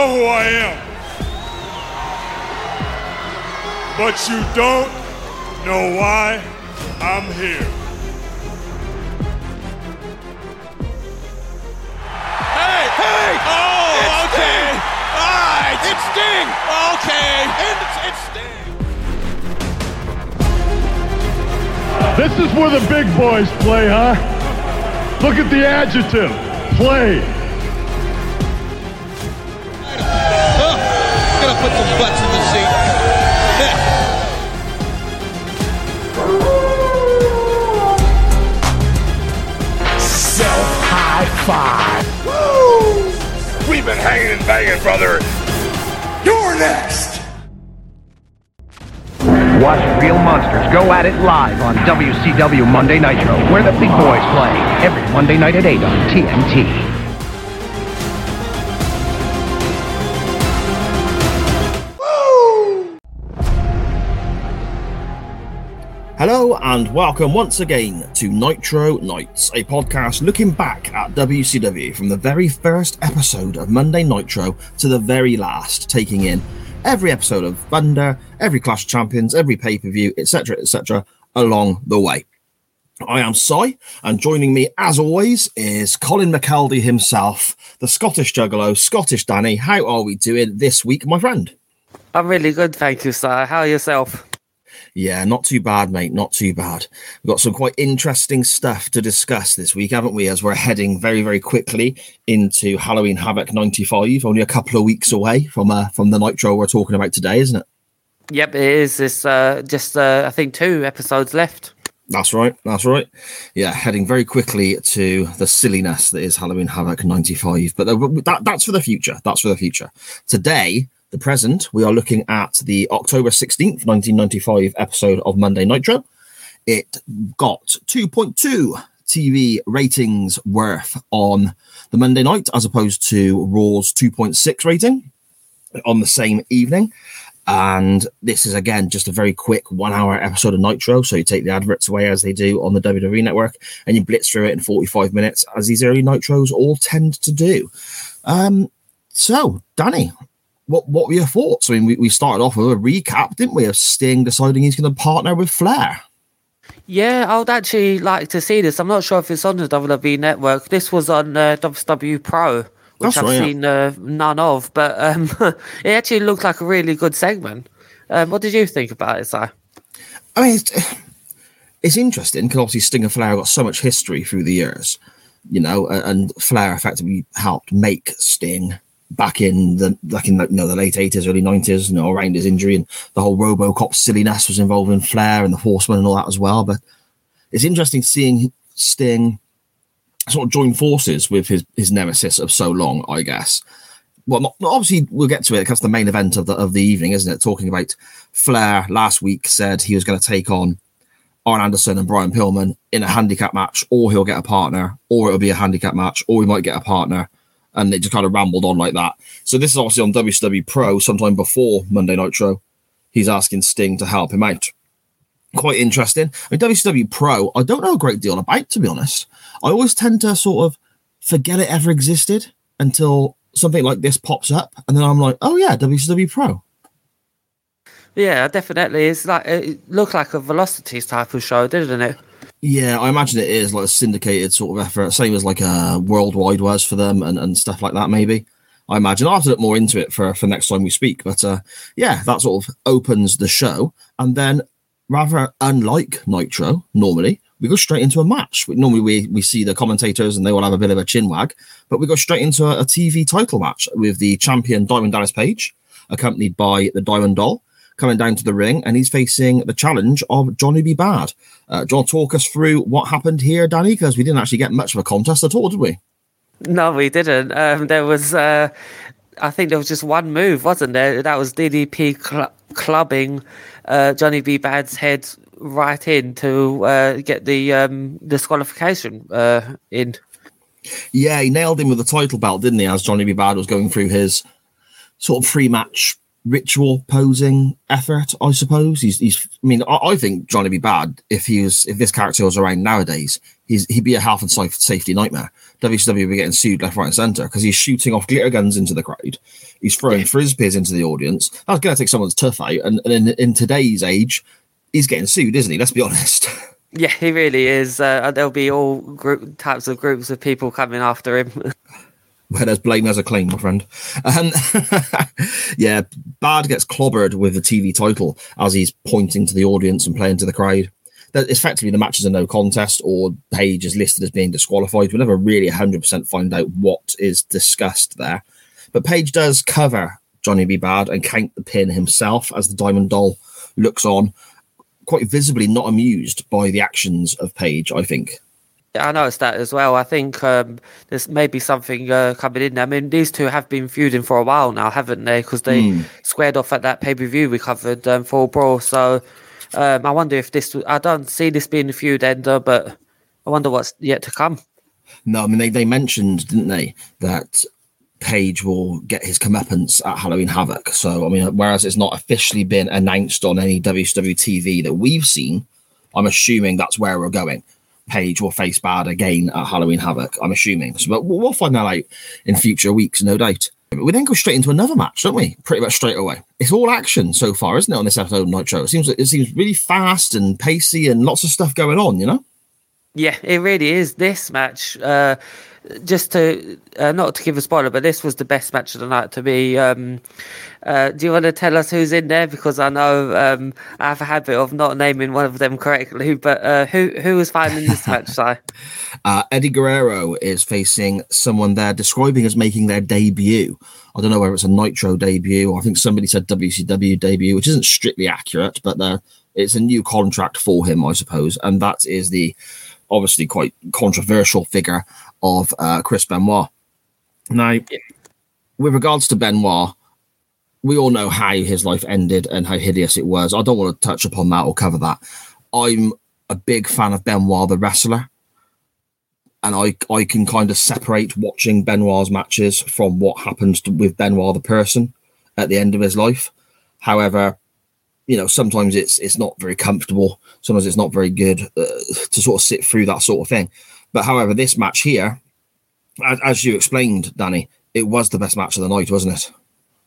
know who I am. But you don't know why I'm here. Hey! Hey! Oh, It's okay. Sting! All right. It's Sting! Okay. And it's, it's Sting! This is where the big boys play, huh? Look at the adjective. Play. Put some butts in the seat. Self high five. We've been hanging and banging, brother. You're next. Watch Real Monsters go at it live on WCW Monday Nitro, where the big boys play every Monday night at 8 on TNT. Hello and welcome once again to Nitro Nights, a podcast looking back at WCW from the very first episode of Monday Nitro to the very last, taking in every episode of Thunder, every Clash of Champions, every pay per view, etc., etc., along the way. I am Si, and joining me as always is Colin McKeldy himself, the Scottish Juggalo, Scottish Danny. How are we doing this week, my friend? I'm really good, thank you, sir. How are yourself? Yeah, not too bad, mate. Not too bad. We've got some quite interesting stuff to discuss this week, haven't we? As we're heading very, very quickly into Halloween Havoc '95, only a couple of weeks away from uh, from the Nitro we're talking about today, isn't it? Yep, it is. It's uh, just uh, I think two episodes left. That's right. That's right. Yeah, heading very quickly to the silliness that is Halloween Havoc '95. But that that's for the future. That's for the future. Today, the present, we are looking at the October 16th, 1995 episode of Monday Nitro. It got 2.2 TV ratings worth on the Monday night, as opposed to Raw's 2.6 rating on the same evening. And this is again just a very quick one hour episode of Nitro. So you take the adverts away as they do on the WWE network and you blitz through it in 45 minutes, as these early Nitros all tend to do. Um, so, Danny, what what were your thoughts? I mean, we, we started off with a recap, didn't we, of Sting deciding he's going to partner with Flair. Yeah, I would actually like to see this. I'm not sure if it's on the WWE network. This was on uh, WCW Pro, which That's I've right, yeah. seen uh, none of, but um, it actually looked like a really good segment. Um, what did you think about it, Si? I mean, it's, it's interesting because obviously Sting and Flair got so much history through the years, you know, and Flair effectively helped make Sting back in the like in the, you know the late eighties, early nineties, you know, around his injury and the whole RoboCop silliness was involved in Flair and the Horseman and all that as well. But it's interesting seeing Sting sort of join forces with his his nemesis of so long, I guess. Well, not, obviously we'll get to it because the main event of the of the evening, isn't it? Talking about Flair last week said he was going to take on Arn Anderson and Brian Pillman in a handicap match, or he'll get a partner, or it'll be a handicap match, or he might get a partner. And it just kind of rambled on like that. So this is obviously on WCW Pro sometime before Monday Nitro. He's asking Sting to help him out. Quite interesting. I mean, WCW Pro, I don't know a great deal about, to be honest. I always tend to sort of forget it ever existed until something like this pops up. And then I'm like, oh yeah, WCW Pro. Yeah, definitely. It's like it looked like a Velocities type of show, didn't it? Yeah, I imagine it is like a syndicated sort of effort, same as like a worldwide was for them and, and stuff like that. Maybe I imagine I'll have to look more into it for for next time we speak. But uh, yeah, that sort of opens the show, and then rather unlike Nitro, normally we go straight into a match. Normally we we see the commentators and they will have a bit of a chin wag, but we go straight into a, a TV title match with the champion Diamond Dallas Page, accompanied by the Diamond Doll coming down to the ring, and he's facing the challenge of Johnny B. Badd. Uh, do you want to talk us through what happened here, Danny? Because we didn't actually get much of a contest at all, did we? No, we didn't. Um, there was, uh, I think there was just one move, wasn't there? That was DDP cl- clubbing uh, Johnny B. Badd's head right in to uh, get the um, disqualification uh, in. Yeah, he nailed him with the title belt, didn't he? As Johnny B. Badd was going through his sort of pre-match ritual posing effort, I suppose. He's, he's I mean, I, I think Johnny B. Badd, if he was, if this character was around nowadays, he's, he'd be a health and safety nightmare. WCW would be getting sued left, right, and center because he's shooting off glitter guns into the crowd. He's throwing frisbees into the audience. That's going to take someone's tough out. And, and in, in today's age, he's getting sued, isn't he? Let's be honest. Yeah, he really is. Uh, there'll be all group types of groups of people coming after him. where there's blame there's a claim, my friend. Um, yeah, Badd gets clobbered with the TV title as he's pointing to the audience and playing to the crowd. That effectively the match is a no contest or Page is listed as being disqualified. We never really 100% find out what is discussed there. But Page does cover Johnny B. Badd and count the pin himself as the Diamond Doll looks on, quite visibly not amused by the actions of Page, I think. Yeah, I noticed that as well. I think um, there's maybe something uh, coming in. There. I mean, these two have been feuding for a while now, haven't they? Because they Mm. squared off at that pay per view we covered um, Fall Brawl. So um, I wonder if this. I don't see this being a feud ender, but I wonder what's yet to come. No, I mean they, they mentioned, didn't they, that Page will get his comeuppance at Halloween Havoc. So I mean, whereas it's not officially been announced on any WCW TV that we've seen, I'm assuming that's where we're going. Page will face Badd again at Halloween Havoc. I'm assuming, so, but we'll find that out in future weeks, no doubt. We then go straight into another match, don't we? Pretty much straight away. It's all action so far, isn't it? On this episode of Nitro, it seems it seems really fast and pacey and lots of stuff going on. You know. Yeah, it really is. This match, uh, just to uh, not to give a spoiler, but this was the best match of the night to me. Um, uh, do you want to tell us who's in there? Because I know um, I have a habit of not naming one of them correctly. But uh, who who was fighting in this match, Si? Uh, Eddie Guerrero is facing someone they're describing as making their debut. I don't know whether it's a Nitro debut. I think somebody said WCW debut, which isn't strictly accurate, but uh, it's a new contract for him, I suppose. And that is the obviously quite controversial figure of uh, Chris Benoit. Now, with regards to Benoit, we all know how his life ended and how hideous it was. I don't want to touch upon that or cover that. I'm a big fan of Benoit the wrestler and I I can kind of separate watching Benoit's matches from what happens to, with Benoit the person at the end of his life. However, you know sometimes it's it's not very comfortable. Sometimes it's not very good uh, to sort of sit through that sort of thing. But however, this match here, as, as you explained, Danny, it was the best match of the night, wasn't it?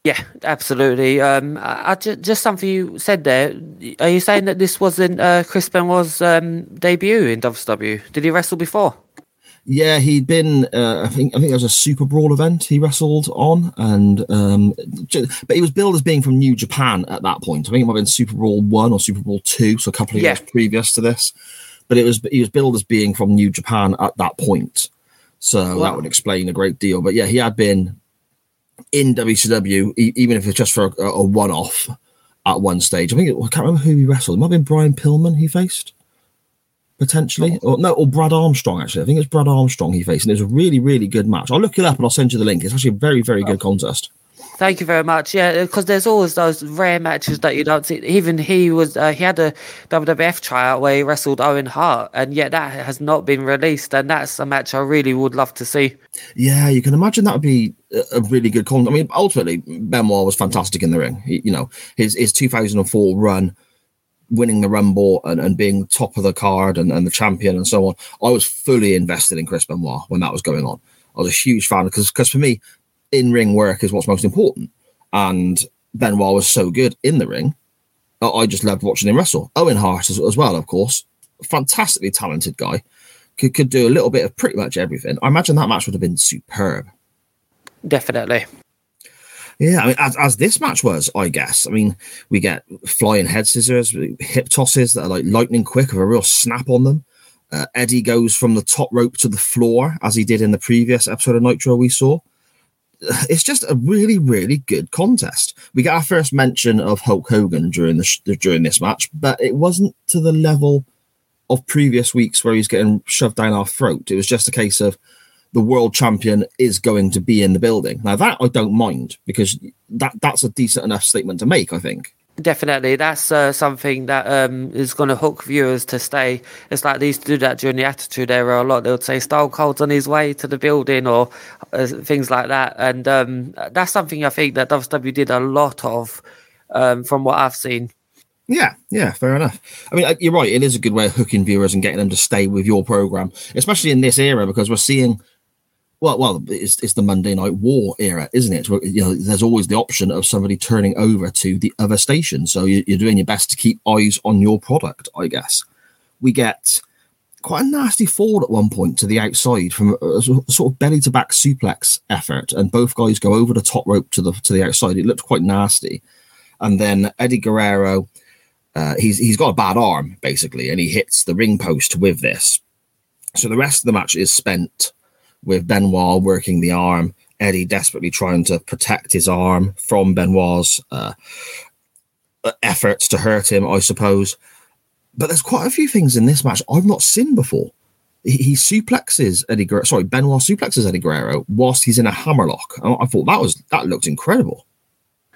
Yeah, absolutely. Um, I, I ju- just something you said there. Are you saying that this wasn't uh, Chris Benoit's um, debut in WCW? Did he wrestle before? Yeah, he'd been. Uh, I think. I think there was a Super Brawl event he wrestled on, and um, ju- but he was billed as being from New Japan at that point. I think it might have been Super Brawl one or Super Brawl two, so a couple of Yeah. years previous to this. But it was he was billed as being from New Japan at that point, so that would explain a great deal. But yeah, he had been in WCW, even if it's just for a, a one off at one stage. I think it, I can't remember who he wrestled. It might have been Brian Pillman he faced potentially, oh. or no, or Brad Armstrong. Actually, I think it's Brad Armstrong he faced, and it was a really, really good match. I'll look it up and I'll send you the link. It's actually a very, very oh. good contest. Thank you very much. Yeah, because there's always those rare matches that you don't see. Even he was uh, he had a WWF tryout where he wrestled Owen Hart, and yet that has not been released. And that's a match I really would love to see. Yeah, you can imagine that would be a, really good con. I mean, ultimately, Benoit was fantastic in the ring. He, you know, his his 2004 run, winning the Rumble and, and being top of the card and, and the champion and so on. I was fully invested in Chris Benoit when that was going on. I was a huge fan because because for me, in ring work is what's most important. And Benoit was so good in the ring. I- just loved watching him wrestle. Owen Hart as, as well, of course, fantastically talented guy. Could, could do a little bit of pretty much everything. I imagine that match would have been superb. Definitely. Yeah, I mean, as, as this match was, I guess. I mean, we get flying head scissors, hip tosses that are like lightning quick with a real snap on them. Uh, Eddie goes from the top rope to the floor as he did in the previous episode of Nitro we saw. It's just a really, really good contest. We get our first mention of Hulk Hogan during the sh- during this match, but it wasn't to the level of previous weeks where he's getting shoved down our throat. It was just a case of the world champion is going to be in the building. Now that I don't mind because that that's a decent enough statement to make. I think. Definitely, that's uh, something that um, is going to hook viewers to stay. It's like they used to do that during the Attitude Era a lot. They would say Stone Cold's on his way to the building or uh, things like that, and um, that's something I think that WWE did a lot of, um, from what I've seen. Yeah, yeah, fair enough. I mean, uh, you're right. It is a good way of hooking viewers and getting them to stay with your program, especially in this era because we're seeing well, well, it's, it's the Monday Night War era, isn't it? You know, there's always the option of somebody turning over to the other station, so you, you're doing your best to keep eyes on your product. I guess we get quite a nasty fall at one point to the outside from a sort of belly to back suplex effort, and both guys go over the top rope to the to the outside. It looked quite nasty, and then Eddie Guerrero, uh, he's he's got a bad arm basically, and he hits the ring post with this. So the rest of the match is spent with Benoit working the arm, Eddie desperately trying to protect his arm from Benoit's uh, efforts to hurt him, I suppose. But there's quite a few things in this match I've not seen before. He, he suplexes Eddie Guerrero, sorry, Benoit suplexes Eddie Guerrero whilst he's in a hammerlock. I, I thought that was that looked incredible.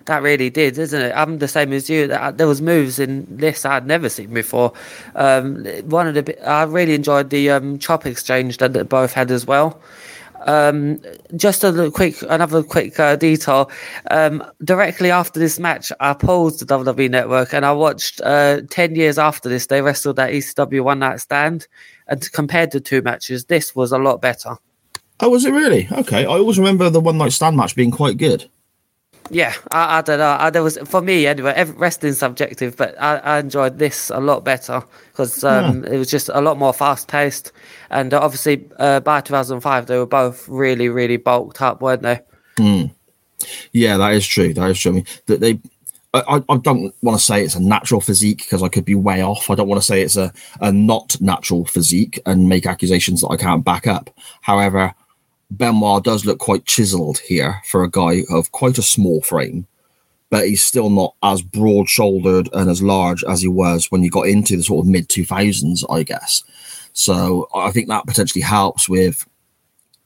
That really did, isn't it? I'm the same as you. There was moves in this I'd never seen before. Um, one of the I really enjoyed the um, chop exchange that, that both had as well. Um, just a quick, another quick uh, detail. Um, directly after this match, I paused the WWE Network and I watched. Uh, Ten years after this, they wrestled that ECW One Night Stand, and compared the two matches, this was a lot better. Oh, was it really? Okay, I always remember the One Night Stand match being quite good yeah, I, I don't know. I, there was for me anyway. Every, wrestling's subjective, but I, I enjoyed this a lot better because um, yeah. it was just a lot more fast paced, and uh, obviously uh, by 2005 they were both really, really bulked up, weren't they? Mm. Yeah, that is true. That is true. I mean, that they. I, I don't want to say it's a natural physique because I could be way off. I don't want to say it's a, a not natural physique and make accusations that I can't back up. However, Benoit does look quite chiseled here for a guy of quite a small frame, but he's still not as broad shouldered and as large as he was when you got into the sort of mid 2000s, I guess. So I think that potentially helps with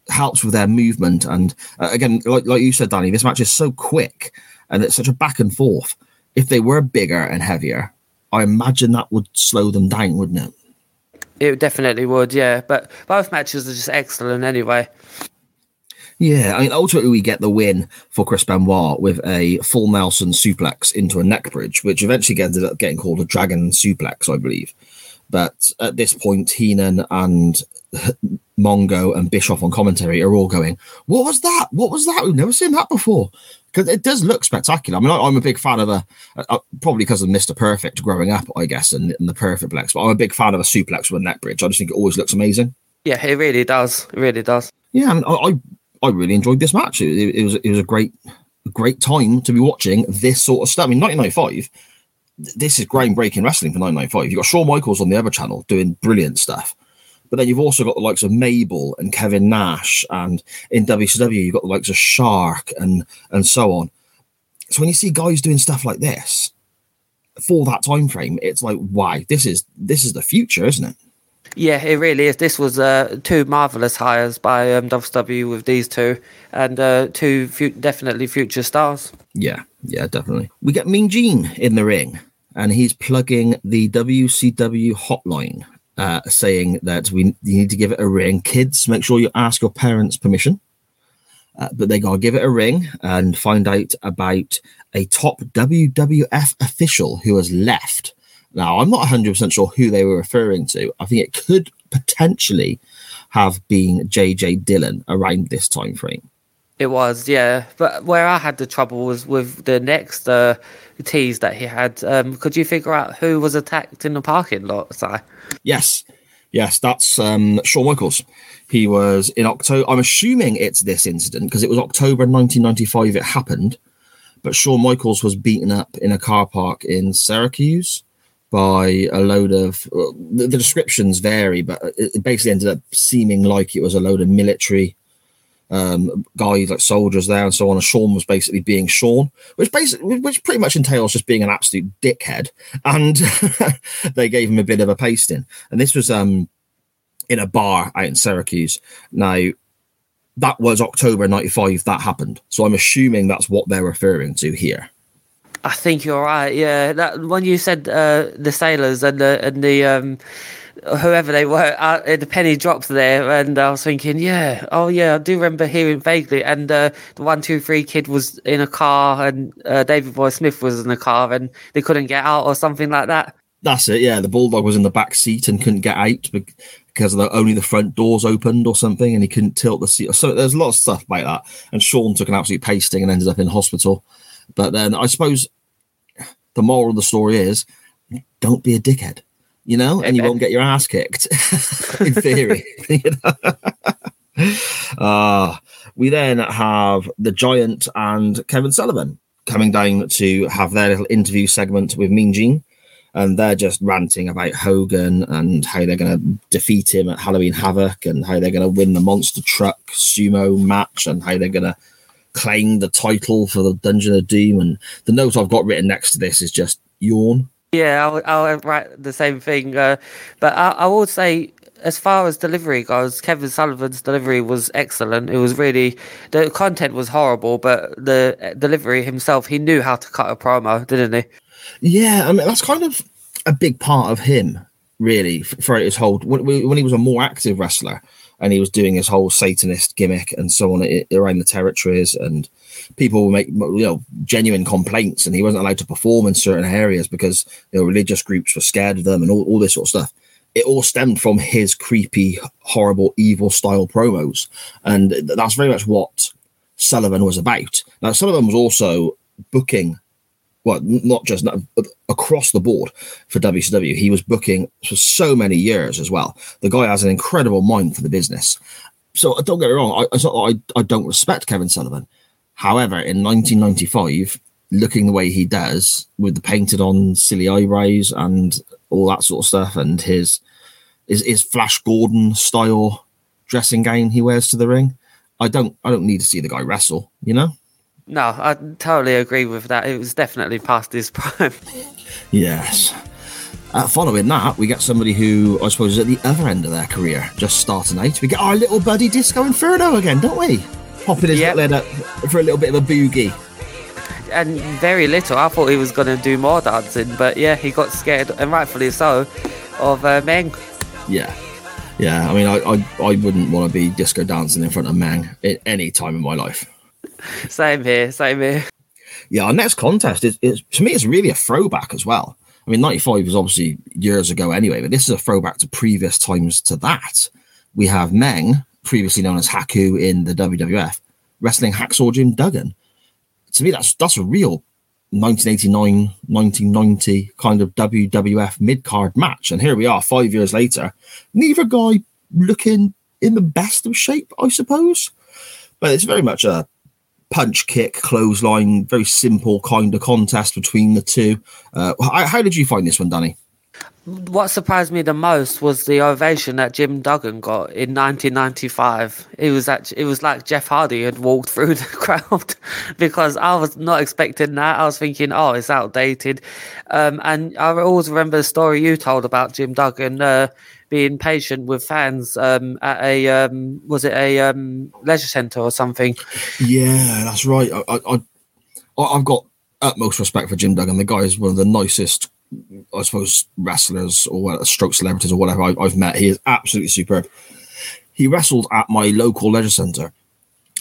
helps with their movement. And uh, again, like, like you said, Danny, this match is so quick and it's such a back and forth. If they were bigger and heavier, I imagine that would slow them down, wouldn't it? It definitely would, yeah. But both matches are just excellent anyway. Yeah, I mean, ultimately, we get the win for Chris Benoit with a full Nelson suplex into a neck bridge, which eventually ended up getting called a dragon suplex, I believe. But at this point, Heenan and Mongo and Bischoff on commentary are all going, What was that? What was that? We've never seen that before. Because it does look spectacular. I mean, I, am a big fan of a, a probably because of Mr. Perfect growing up, I guess, and, and the Perfect Plex, but I'm a big fan of a suplex with a neck bridge. I just think it always looks amazing. Yeah, it really does. It really does. Yeah, I, I I really enjoyed this match. It, it, was it was a great great time to be watching this sort of stuff. I mean, 1995. This is groundbreaking wrestling for 995. You've got Shawn Michaels on the other channel doing brilliant stuff. But then you've also got the likes of Mabel and Kevin Nash, and in WCW you've got the likes of Shark and and so on. So when you see guys doing stuff like this for that time frame, it's like, why? This is this is the future, isn't it? Yeah, it really is. This was uh, two marvelous hires by um, WCW with these two, and uh, two fu- definitely future stars. Yeah, yeah, definitely. We get Mean Gene in the ring, and he's plugging the WCW hotline, uh, saying that we you need to give it a ring. Kids, make sure you ask your parents' permission. Uh, but they gotta give it a ring and find out about a top WWF official who has left now, I'm not 100% sure who they were referring to. I think it could potentially have been JJ Dillon around this time frame. It was, yeah. But where I had the trouble was with the next uh, tease that he had. Um, could you figure out who was attacked in the parking lot, Si? Yes. Yes, that's um, Shawn Michaels. He was in October. I'm assuming it's this incident because it was October 1995 it happened. But Shawn Michaels was beaten up in a car park in Syracuse by a load of the, the, descriptions vary, but it basically ended up seeming like it was a load of military um, guys, like soldiers there, and so on. And Shawn was basically being Shawn, which basically, which pretty much entails just being an absolute dickhead. And they gave him a bit of a pasting. And this was um, in a bar out in Syracuse. Now, that was October '95 that happened. So I'm assuming that's what they're referring to here. I think you're right. Yeah, that when you said uh, the sailors and the and the um, whoever they were, uh, the penny dropped there, and I was thinking, yeah, oh yeah, I do remember hearing vaguely. And uh, the one two three kid was in a car, and uh, Davey Boy Smith was in a car, and they couldn't get out or something like that. That's it. Yeah, the bulldog was in the back seat and couldn't get out because the, only the front doors opened or something, and he couldn't tilt the seat. So there's a lot of stuff like that. And Shawn took an absolute pasting and ended up in hospital. But then I suppose the moral of the story is, don't be a dickhead, you know, and you won't get your ass kicked. in theory. uh, we then have the Giant and Kevin Sullivan coming down to have their little interview segment with Mean Gene and they're just ranting about Hogan and how they're going to defeat him at Halloween Havoc and how they're going to win the monster truck sumo match and how they're going to claim the title for the Dungeon of Doom. And the note I've got written next to this is just yawn. Yeah, I'll, I'll write the same thing. Uh, but I, I will say, as far as delivery goes, Kevin Sullivan's delivery was excellent. It was really the content was horrible, but the delivery himself, he knew how to cut a promo, didn't he? Yeah, I mean that's kind of a big part of him, really, for his whole when, when he was a more active wrestler and he was doing his whole Satanist gimmick and so on around the territories, and people would make you know genuine complaints, and he wasn't allowed to perform in certain areas because you know religious groups were scared of them and all, all this sort of stuff. It all stemmed from his creepy, horrible, evil style promos, and that's very much what Sullivan was about. Now, Sullivan was also booking well, not just not, across the board for WCW. He was booking for so many years as well. The guy has an incredible mind for the business. So uh, don't get me wrong, I, it's not I, I don't respect Kevin Sullivan. However, in 1995, looking the way he does with the painted on silly eyebrows and all that sort of stuff, and his his, his Flash Gordon style dressing gown he wears to the ring, I don't I don't need to see the guy wrestle. You know. No, I totally agree with that. It was definitely past his prime. yes. Uh, following that, we get somebody who I suppose is at the other end of their career, just starting out. We get our little buddy Disco Inferno again, don't we? Popping his yep. little head up for a little bit of a boogie. And very little. I thought he was going to do more dancing, but yeah, he got scared, and rightfully so, of uh, Meng. Yeah. Yeah, I mean, I, I, I wouldn't want to be disco dancing in front of Meng at any time in my life. same here, same here. Yeah, our next contest is, is to me, it's really a throwback as well. I mean, 95 was obviously years ago anyway, but this is a throwback to previous times to that. We have Meng, previously known as Haku in the WWF, wrestling Hacksaw Jim Duggan. To me, that's that's a real 1989 1990 kind of WWF mid card match. And here we are, five years later. Neither guy looking in the best of shape, I suppose. But it's very much a punch, kick, clothesline, very simple kind of contest between the two. Uh, how, how did you find this one, Danny? What surprised me the most was the ovation that Jim Duggan got in 1995. It was actually, it was like Jeff Hardy had walked through the crowd because I was not expecting that. I was thinking, oh, it's outdated. Um, and I always remember the story you told about Jim Duggan uh, being patient with fans um, at a um, was it a um, leisure centre or something? Yeah, that's right. I, I, I have got utmost respect for Jim Duggan. The guy is one of the nicest, I suppose, wrestlers or stroke celebrities or whatever I, I've met. He is absolutely superb. He wrestled at my local leisure centre.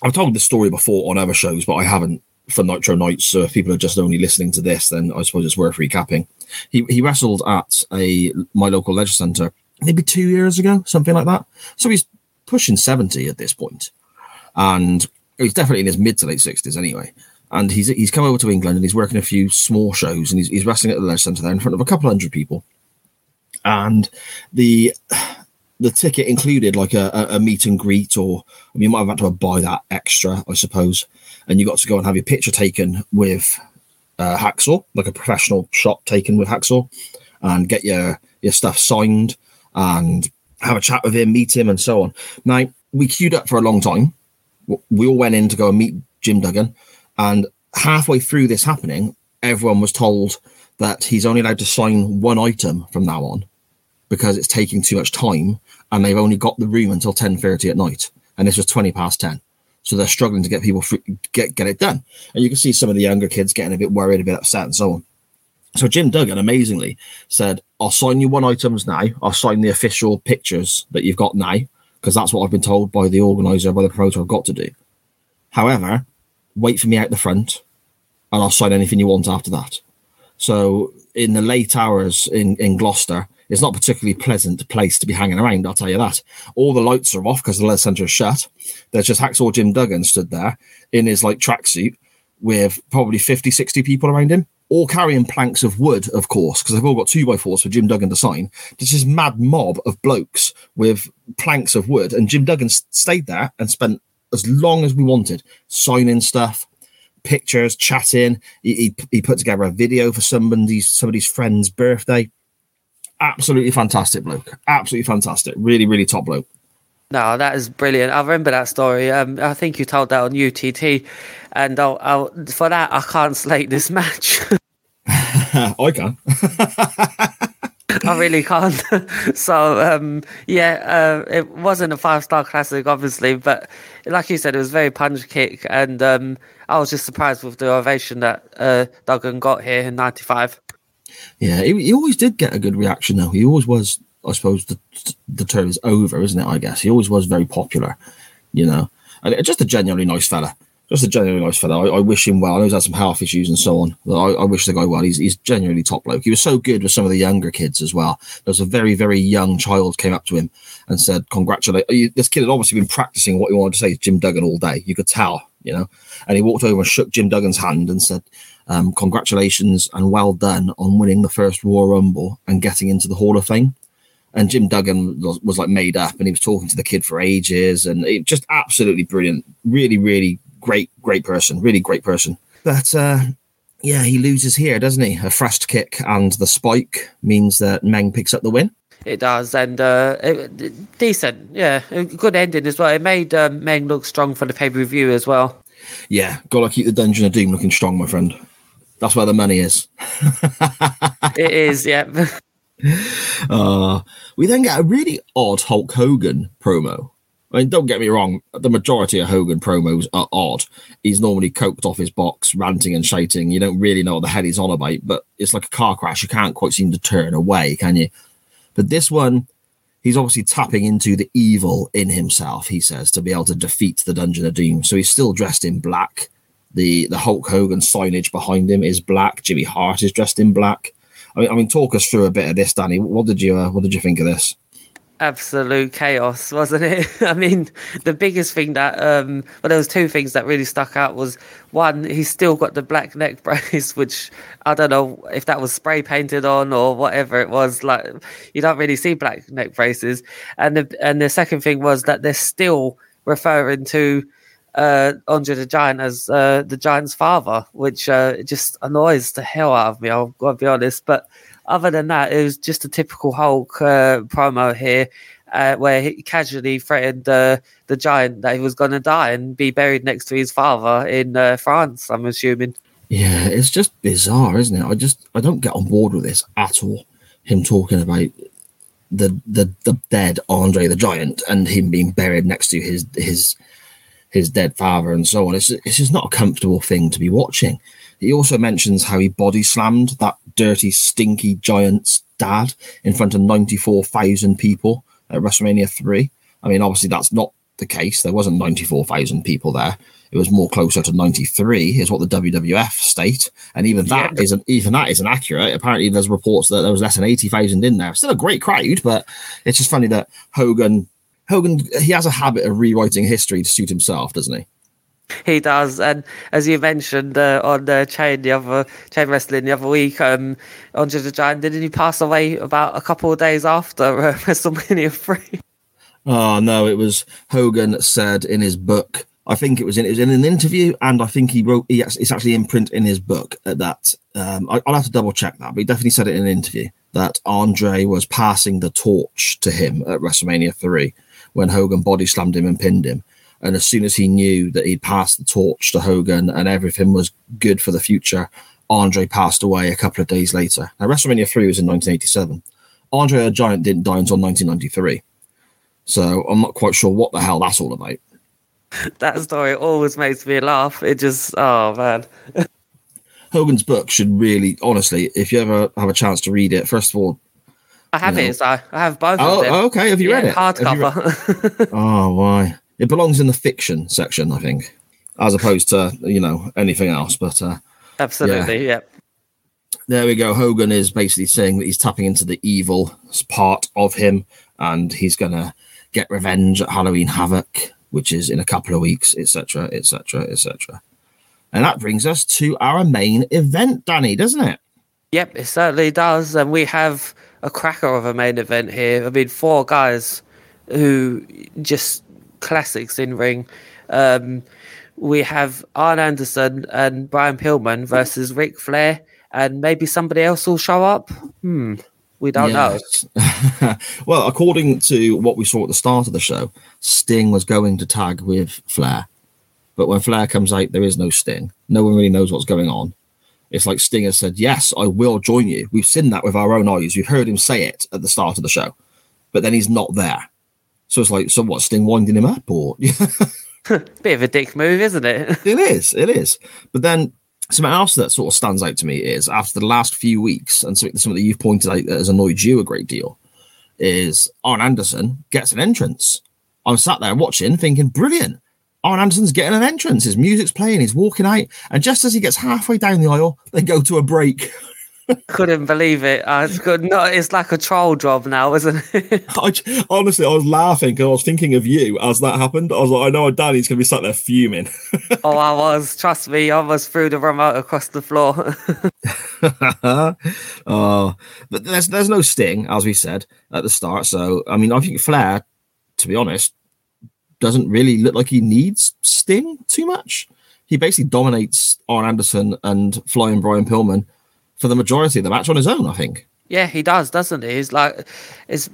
I've told this story before on other shows, but I haven't for Nitro Nights. So if people are just only listening to this, then I suppose it's worth recapping. He he wrestled at a my local leisure centre maybe two years ago, something like that. So he's pushing 70 at this point. And he's definitely in his mid to late 60s anyway. And he's he's come over to England and he's working a few small shows and he's, he's wrestling at the Leisure Centre there in front of a couple hundred people. And the the ticket included like a, a, meet and greet, or I mean, you might have had to buy that extra, I suppose. And you got to go and have your picture taken with uh, Hacksaw, like a professional shot taken with Hacksaw, and get your your stuff signed and have a chat with him, meet him, and so on. Now, we queued up for a long time. We all went in to go and meet Jim Duggan. And halfway through this happening, everyone was told that he's only allowed to sign one item from now on because it's taking too much time and they've only got the room until 10.30 at night. And this was 20 past 10. So they're struggling to get people get get it done, and you can see some of the younger kids getting a bit worried, a bit upset, and so on. So Jim Duggan amazingly said, "I'll sign you one items now. I'll sign the official pictures that you've got now, because that's what I've been told by the organizer, by the promoter, I've got to do. However, wait for me out the front, and I'll sign anything you want after that." So in the late hours in in Gloucester, it's not particularly pleasant place to be hanging around. I'll tell you that. All the lights are off because the leather centre is shut. There's just Hacksaw Jim Duggan stood there in his like tracksuit with probably 50, 60 people around him, all carrying planks of wood, of course, because they've all got two by fours for Jim Duggan to sign. This mad mob of blokes with planks of wood, and Jim Duggan stayed there and spent as long as we wanted signing stuff, pictures, chatting. He, he, he put together a video for somebody's somebody's friend's birthday. Absolutely fantastic bloke. Absolutely fantastic. Really, really top bloke. No, that is brilliant. I remember that story. Um, I think you told that on UTT, and I'll, I'll, for that I can't slate this match. I can. I really can't. so um, yeah, uh, it wasn't a five star classic, obviously, but like you said, it was very punch kick, and um, I was just surprised with the ovation that uh, Duggan got here in '95. Yeah, he, he always did get a good reaction, though. He always was, I suppose, the, the term is over, isn't it? I guess. He always was very popular, you know. And just a genuinely nice fella. Just a genuinely nice fella. I, I wish him well. I know he's had some health issues and so on. But I, I wish the guy well. He's, he's genuinely top bloke. He was so good with some of the younger kids as well. There was a very, very young child came up to him and said, Congratulate. This kid had obviously been practicing what he wanted to say to Jim Duggan all day. You could tell, you know. And he walked over and shook Jim Duggan's hand and said, um, congratulations and well done on winning the first Royal Rumble and getting into the Hall of Fame. And Jim Duggan was, was like made up and he was talking to the kid for ages and it just absolutely brilliant. Really, really great, great person. Really great person. But uh, yeah, he loses here, doesn't he? A thrust kick and the spike means that Meng picks up the win. It does, and uh, it, decent, yeah, good ending as well. It made um, Meng look strong for the pay per view as well. Yeah, gotta keep the Dungeon of Doom looking strong, my friend. That's where the money is. It is, yeah. Uh, we then get a really odd Hulk Hogan promo. I mean, don't get me wrong, the majority of Hogan promos are odd. He's normally coked off his box, ranting and shouting. You don't really know what the hell he's on about, but it's like a car crash. You can't quite seem to turn away, can you? But this one, he's obviously tapping into the evil in himself, he says, to be able to defeat the Dungeon of Doom. So he's still dressed in black. The the Hulk Hogan signage behind him is black. Jimmy Hart is dressed in black. I mean, I mean, talk us through a bit of this, Danny. What did you uh, What did you think of this? absolute chaos, wasn't it? I mean, the biggest thing that um well there was two things that really stuck out was one, he's still got the black neck brace, which I don't know if that was spray painted on or whatever it was. Like you don't really see black neck braces. And the and the second thing was that they're still referring to uh Andre the Giant as uh the Giant's father, which uh just annoys the hell out of me, I'll gotta be honest. But other than that, it was just a typical Hulk uh, promo here, uh, where he casually threatened uh, the giant that he was going to die and be buried next to his father in France. I'm assuming. Yeah, it's just bizarre, isn't it? I just I don't get on board with this at all. Him talking about the the the dead Andre the Giant and him being buried next to his his his dead father and so on. It's it's just not a comfortable thing to be watching. He also mentions how he body slammed that dirty, stinky giant's dad in front of ninety four thousand people at WrestleMania three. I mean, obviously that's not the case. There wasn't ninety four thousand people there. It was more closer to ninety three, is what the WWF state, and even that Yeah. not even that isn't accurate. Apparently, there's reports that there was less than eighty thousand in there. Still a great crowd, but it's just funny that Hogan Hogan he has a habit of rewriting history to suit himself, doesn't he? He does, and as you mentioned uh, on uh, chain the other chain wrestling the other week, um, Andre the Giant didn't he pass away about a couple of days after uh, WrestleMania three? Oh no, it was Hogan said in his book. I think it was in it was in an interview, and I think he wrote. He, it's actually in print in his book uh, that um, I, I'll have to double check that, but he definitely said it in an interview that Andre was passing the torch to him at WrestleMania three when Hogan body slammed him and pinned him. And as soon as he knew that he'd passed the torch to Hogan and everything was good for the future, Andre passed away a couple of days later. Now WrestleMania three was in 1987. Andre the Giant didn't die until 1993. So I'm not quite sure what the hell that's all about. that story always makes me laugh. It just, oh man. Hogan's book should really, honestly, if you ever have a chance to read it, first of all, I have You know. it. So I have both Oh, of them. Oh, okay. Have you read it? Have you read- Hardcover. oh, why? It belongs in the fiction section, I think, as opposed to you know anything else. But uh, Absolutely. Yeah. there we go. Hogan is basically saying that he's tapping into the evil part of him, and he's gonna get revenge at Halloween Havoc, which is in a couple of weeks, etc., etc., etc. And that brings us to our main event, Danny, doesn't it? Yep, it certainly does. And we have a cracker of a main event here. I mean, four guys who just classics in ring. Um, we have Arn Anderson and Brian Pillman versus Ric Flair, and maybe somebody else will show up. Hmm, we don't know. Well, according to what we saw at the start of the show, Sting was going to tag with Flair. But when Flair comes out, there is no Sting. No one really knows what's going on. It's like Sting has said, Yes, I will join you. We've seen that with our own eyes. We've heard him say it at the start of the show. But then he's not there. So it's like, so what, Sting winding him up? Or a Bit of a dick move, isn't it? It is. It is. But then something else that sort of stands out to me is after the last few weeks, and something, something that you've pointed out that has annoyed you a great deal, is Arn Anderson gets an entrance. I'm sat there watching, thinking, brilliant. Arn Anderson's getting an entrance. His music's playing. He's walking out, and just as he gets halfway down the aisle, they go to a break. Couldn't believe it. I could not. It's like a troll job now, isn't it? I, honestly, I was laughing because I was thinking of you as that happened. I was like, I know Danny's going to be sat there fuming. oh, I was. Trust me, I was threw the remote across the floor. oh, but there's there's no sting, as we said at the start. So I mean, I think Flair, to be honest, doesn't really look like he needs Sting too much. He basically dominates Arn Anderson and Flying Brian Pillman for the majority of the match on his own. I think. Yeah, he does, doesn't he? He's like, it's,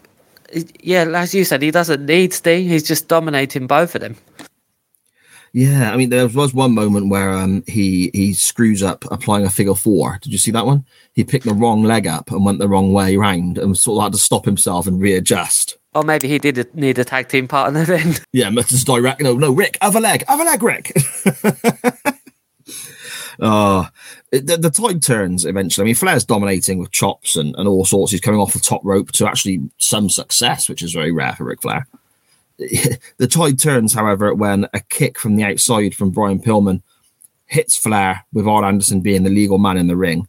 it- yeah, as you said, he doesn't need Sting. He's just dominating both of them. Yeah, I mean, there was one moment where um, he he screws up applying a figure four. Did you see that one? He picked the wrong leg up and went the wrong way round, and sort of had to stop himself and readjust. Or maybe he did need a tag team partner then. Yeah, just direct. No, no, Ric, other leg, other leg, Ric. Oh, the, the tide turns eventually. I mean, Flair's dominating with chops and, and all sorts. He's coming off the top rope to actually some success, which is very rare for Ric Flair. the tide turns, however, when a kick from the outside from Brian Pillman hits Flair, with Arn Anderson being the legal man in the ring.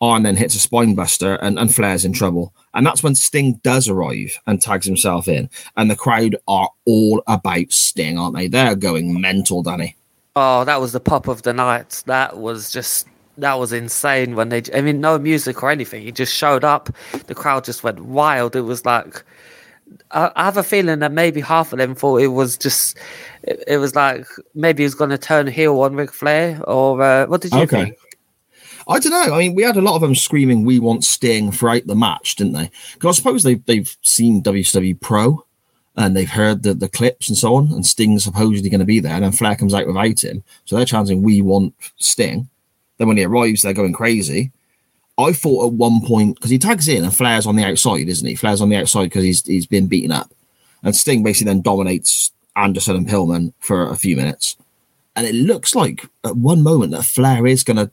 Arn then hits a spine buster, and, and Flair's in trouble. And that's when Sting does arrive and tags himself in. And the crowd are all about Sting, aren't they? They're going mental, Danny. Oh, that was the pop of the night. That was just that was insane when they. I mean, no music or anything. He just showed up. The crowd just went wild. It was like I, I have a feeling that maybe half of them thought it was just. It, it was like maybe he was going to turn heel on Ric Flair, or uh, what did you Okay. think? I don't know. I mean, we had a lot of them screaming, "We want Sting" throughout the match, didn't they? Because I suppose they've they've seen WCW Pro, and they've heard the, the clips and so on, and Sting's supposedly going to be there, and then Flair comes out without him, so they're chanting, "We want Sting." Then when he arrives, they're going crazy. I thought at one point because he tags in and Flair's on the outside, isn't he? Flair's on the outside because he's he's been beaten up, and Sting basically then dominates Anderson and Pillman for a few minutes, and it looks like at one moment that Flair is going to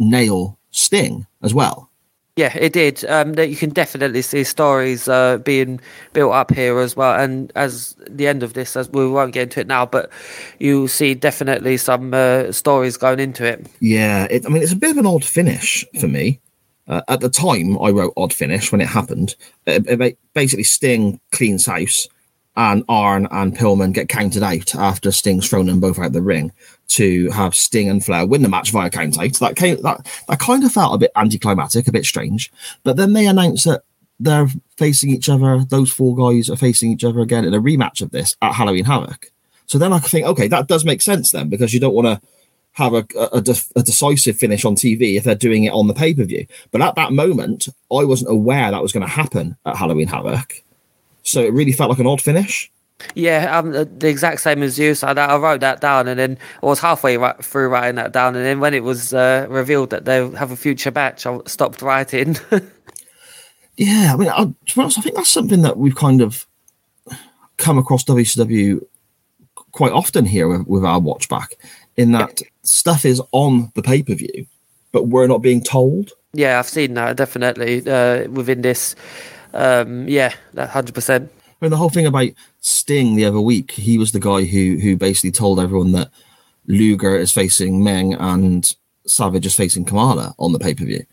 nail Sting as well. Yeah, it did. Um, that you can definitely see stories uh, being built up here as well. And as the end of this, as we won't get into it now, but you see definitely some uh, stories going into it. Yeah, it, I mean, it's a bit of an odd finish for me. Uh, at the time, I wrote odd finish when it happened. It, it basically, Sting cleans house, and Arn and Pillman get counted out after Sting's thrown them both out the ring to have Sting and Flair win the match via count out. That came that that kind of felt a bit anticlimactic, a bit strange. But then they announce that they're facing each other. Those four guys are facing each other again in a rematch of this at Halloween Havoc. So then I think, okay, that does make sense then because you don't want to have a, a, a a decisive finish on TV if they're doing it on the pay per view. But at that moment, I wasn't aware that was going to happen at Halloween Havoc. So it really felt like an odd finish. Yeah, um, the exact same as you. So I, wrote that down, and then I was halfway ri- through writing that down, and then when it was uh, revealed that they have a future batch, I stopped writing. Yeah, I mean, I, to be honest, I think that's something that we've kind of come across WCW quite often here with, with our watch back, in that stuff is on the pay per view, but we're not being told. Yeah, I've seen that definitely uh, within this. Um, yeah, that hundred percent. I mean, the whole thing about Sting the other week, he was the guy who who basically told everyone that Luger is facing Meng and Savage is facing Kamala on the pay per view.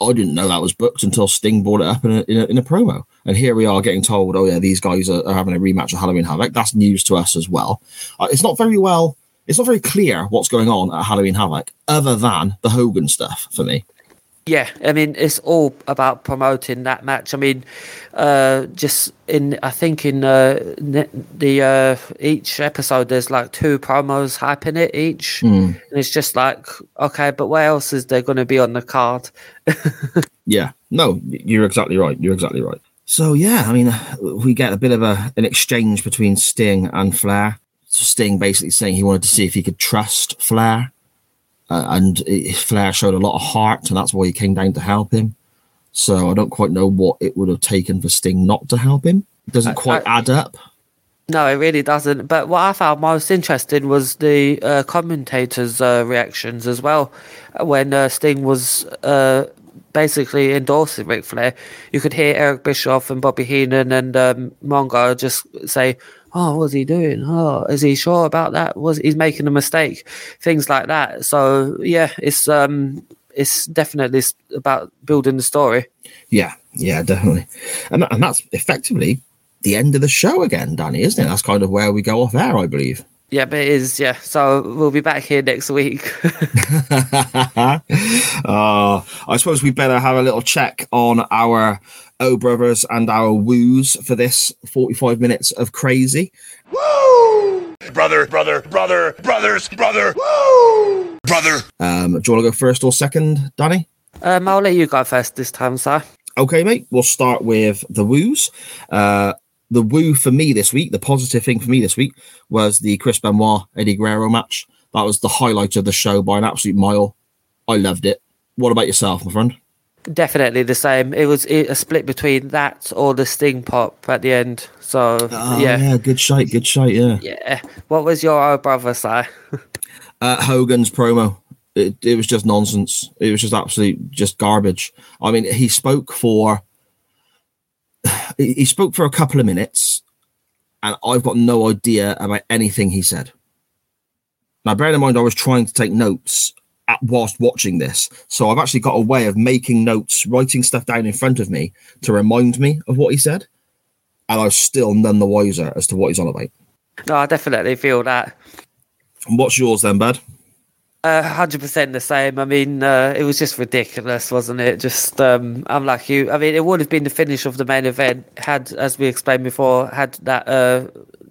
I didn't know that was booked until Sting brought it up in a, in a, in a promo. And here we are getting told, oh, yeah, these guys are, are having a rematch of Halloween Havoc. That's news to us as well. Uh, it's not very well, it's not very clear what's going on at Halloween Havoc other than the Hogan stuff for me. Yeah, I mean it's all about promoting that match. I mean, uh, just in I think in uh, the uh, each episode there's like two promos hyping it each, Mm. and it's just like okay, but where else is there going to be on the card? Yeah, no, you're exactly right. You're exactly right. So yeah, I mean, we get a bit of a an exchange between Sting and Flair. Sting basically saying he wanted to see if he could trust Flair, uh, and it, Flair showed a lot of heart, and that's why he came down to help him. So I don't quite know what it would have taken for Sting not to help him. It doesn't quite I- add up. No, it really doesn't. But what I found most interesting was the uh, commentators' uh, reactions as well. When uh, Sting was uh, basically endorsing Ric Flair, you could hear Eric Bischoff and Bobby Heenan and um, Mongo just say, "Oh, what's he doing? Oh, is he sure about that? Was he's making a mistake?" Things like that. So yeah, it's um, it's definitely about building the story. Yeah, yeah, definitely. And, and that's effectively the end of the show again, Danny, isn't it? That's kind of where we go off air, I believe. Yeah, but it is. Yeah, so we'll be back here next week. uh, I suppose we better have a little check on our O Brothers and our woos for this 45 minutes of crazy. Woo! Brother, brother, brother, brothers, brother. Woo! Brother. Um, do you want to go first or second, Danny? um, I'll let you go first this time, sir. Okay, mate. We'll start with the woos. Uh, the woo for me this week, the positive thing for me this week, was the Chris Benoit Eddie Guerrero match. That was the highlight of the show by an absolute mile. I loved it. What about yourself, my friend? Definitely the same. It was a split between that or the Sting pop at the end. So Oh, yeah. good shite, good shite, yeah. yeah, What was your old brother say? uh, Hogan's promo. It, it was just nonsense. It was just absolute just garbage. I mean, he spoke for he he spoke for a couple of minutes, and I've got no idea about anything he said. Now, bearing in mind, I was trying to take notes at, whilst watching this, so I've actually got a way of making notes, writing stuff down in front of me to remind me of what he said, and I was still none the wiser as to what he's on about. No, I definitely feel that. And what's yours then, bud? Hundred percent the same. I mean, uh, it was just ridiculous, wasn't it? Just um, like you. I mean, it would have been the finish of the main event had, as we explained before, had that uh,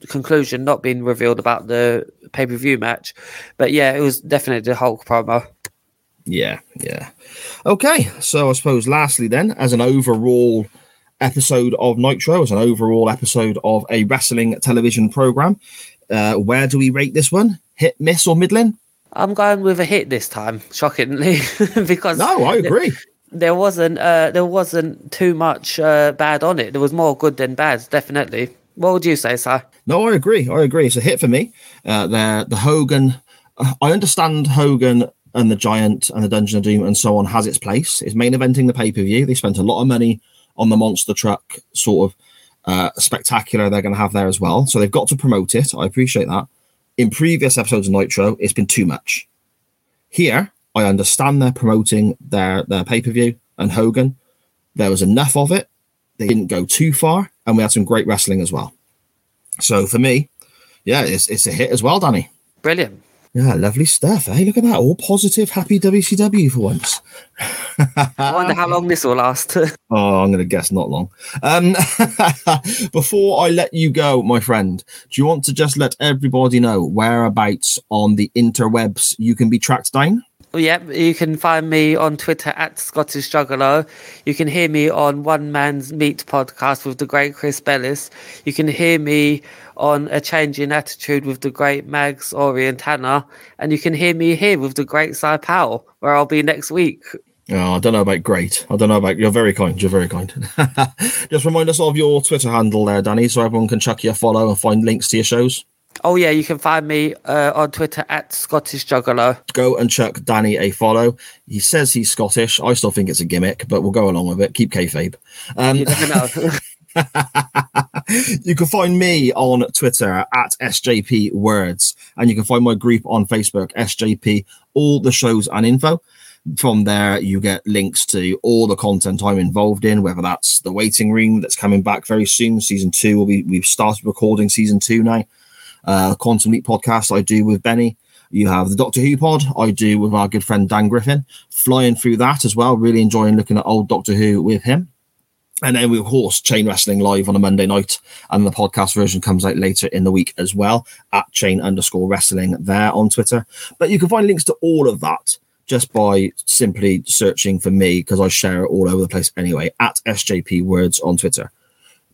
conclusion not been revealed about the pay per view match. But yeah, it was definitely the Hulk promo. Yeah, yeah. Okay, so I suppose lastly, then, as an overall episode of Nitro, as an overall episode of a wrestling television program, uh, where do we rate this one? Hit, miss, or middling? I'm going with a hit this time, shockingly, because No, I agree. there wasn't uh, there wasn't too much uh, bad on it. There was more good than bad, definitely. What would you say, sir? No, I agree. I agree. It's a hit for me. Uh, the the Hogan. I understand Hogan and the Giant and the Dungeon of Doom and so on has its place. It's main eventing the pay per view. They spent a lot of money on the monster truck sort of uh, spectacular they're going to have there as well. So they've got to promote it. I appreciate that. In previous episodes of Nitro, it's been too much. Here, I understand they're promoting their their pay per view and Hogan. There was enough of it. They didn't go too far, and we had some great wrestling as well. So for me, yeah, it's it's a hit as well, Danny. Brilliant. Yeah, lovely stuff. Hey, look at that. All positive, happy WCW for once. I wonder how long this will last. Oh, I'm going to guess not long. Um, before I let you go, my friend, do you want to just let everybody know whereabouts on the interwebs you can be tracked down? Oh, yep, you can find me on Twitter at Scottish Juggalo. You can hear me on One Man's Meat podcast with the great Chris Bellis. You can hear me on A Change in Attitude with the great Mags, Ori. And you can hear me here with the great Si Powell, where I'll be next week. Oh, I don't know about great. I don't know about. You're very kind. You're very kind. just remind us of your Twitter handle there, Danny, so everyone can chuck you a follow and find links to your shows. Oh yeah, you can find me uh, on Twitter at Scottish Juggalo. Go and chuck Danny a follow. He says he's Scottish. I still think it's a gimmick, but we'll go along with it. Keep kayfabe. Um, You never know. you can find me on Twitter at SJP Words, and you can find my group on Facebook, SJP, all the shows and info. From there, you get links to all the content I'm involved in, whether that's the waiting room that's coming back very soon. Season two will be, we've started recording season two now. Uh, Quantum Leap podcast I do with Benny. You have the Doctor Who pod I do with our good friend Dan Griffin. Flying through that as well, really enjoying looking at old Doctor Who with him. And then we, of course, Chain Wrestling live on a Monday night, and the podcast version comes out later in the week as well at Chain underscore Wrestling there on Twitter. But you can find links to all of that just by simply searching for me because I share it all over the place anyway at SJP Words on Twitter.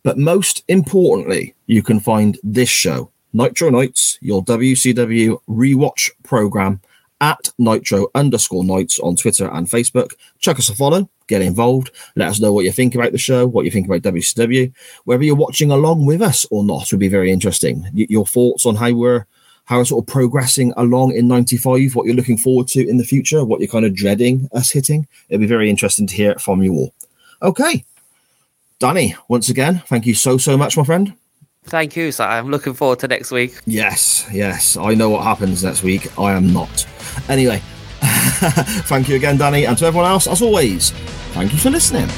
But most importantly, you can find this show, Nitro Nights, your WCW rewatch program at Nitro underscore Nights on Twitter and Facebook. Chuck us a follow, get involved, let us know what you think about the show, what you think about WCW, whether you're watching along with us or not would be very interesting. Your thoughts on how we're how we're sort of progressing along in 95, what you're looking forward to in the future, what you're kind of dreading us hitting. It'd be very interesting to hear from you all. Okay. Danny, once again, thank you so, so much, my friend. Thank you, sir. I'm looking forward to next week. Yes, yes. I know what happens next week. I am not. Anyway, thank you again, Danny. And to everyone else, as always, thank you for listening.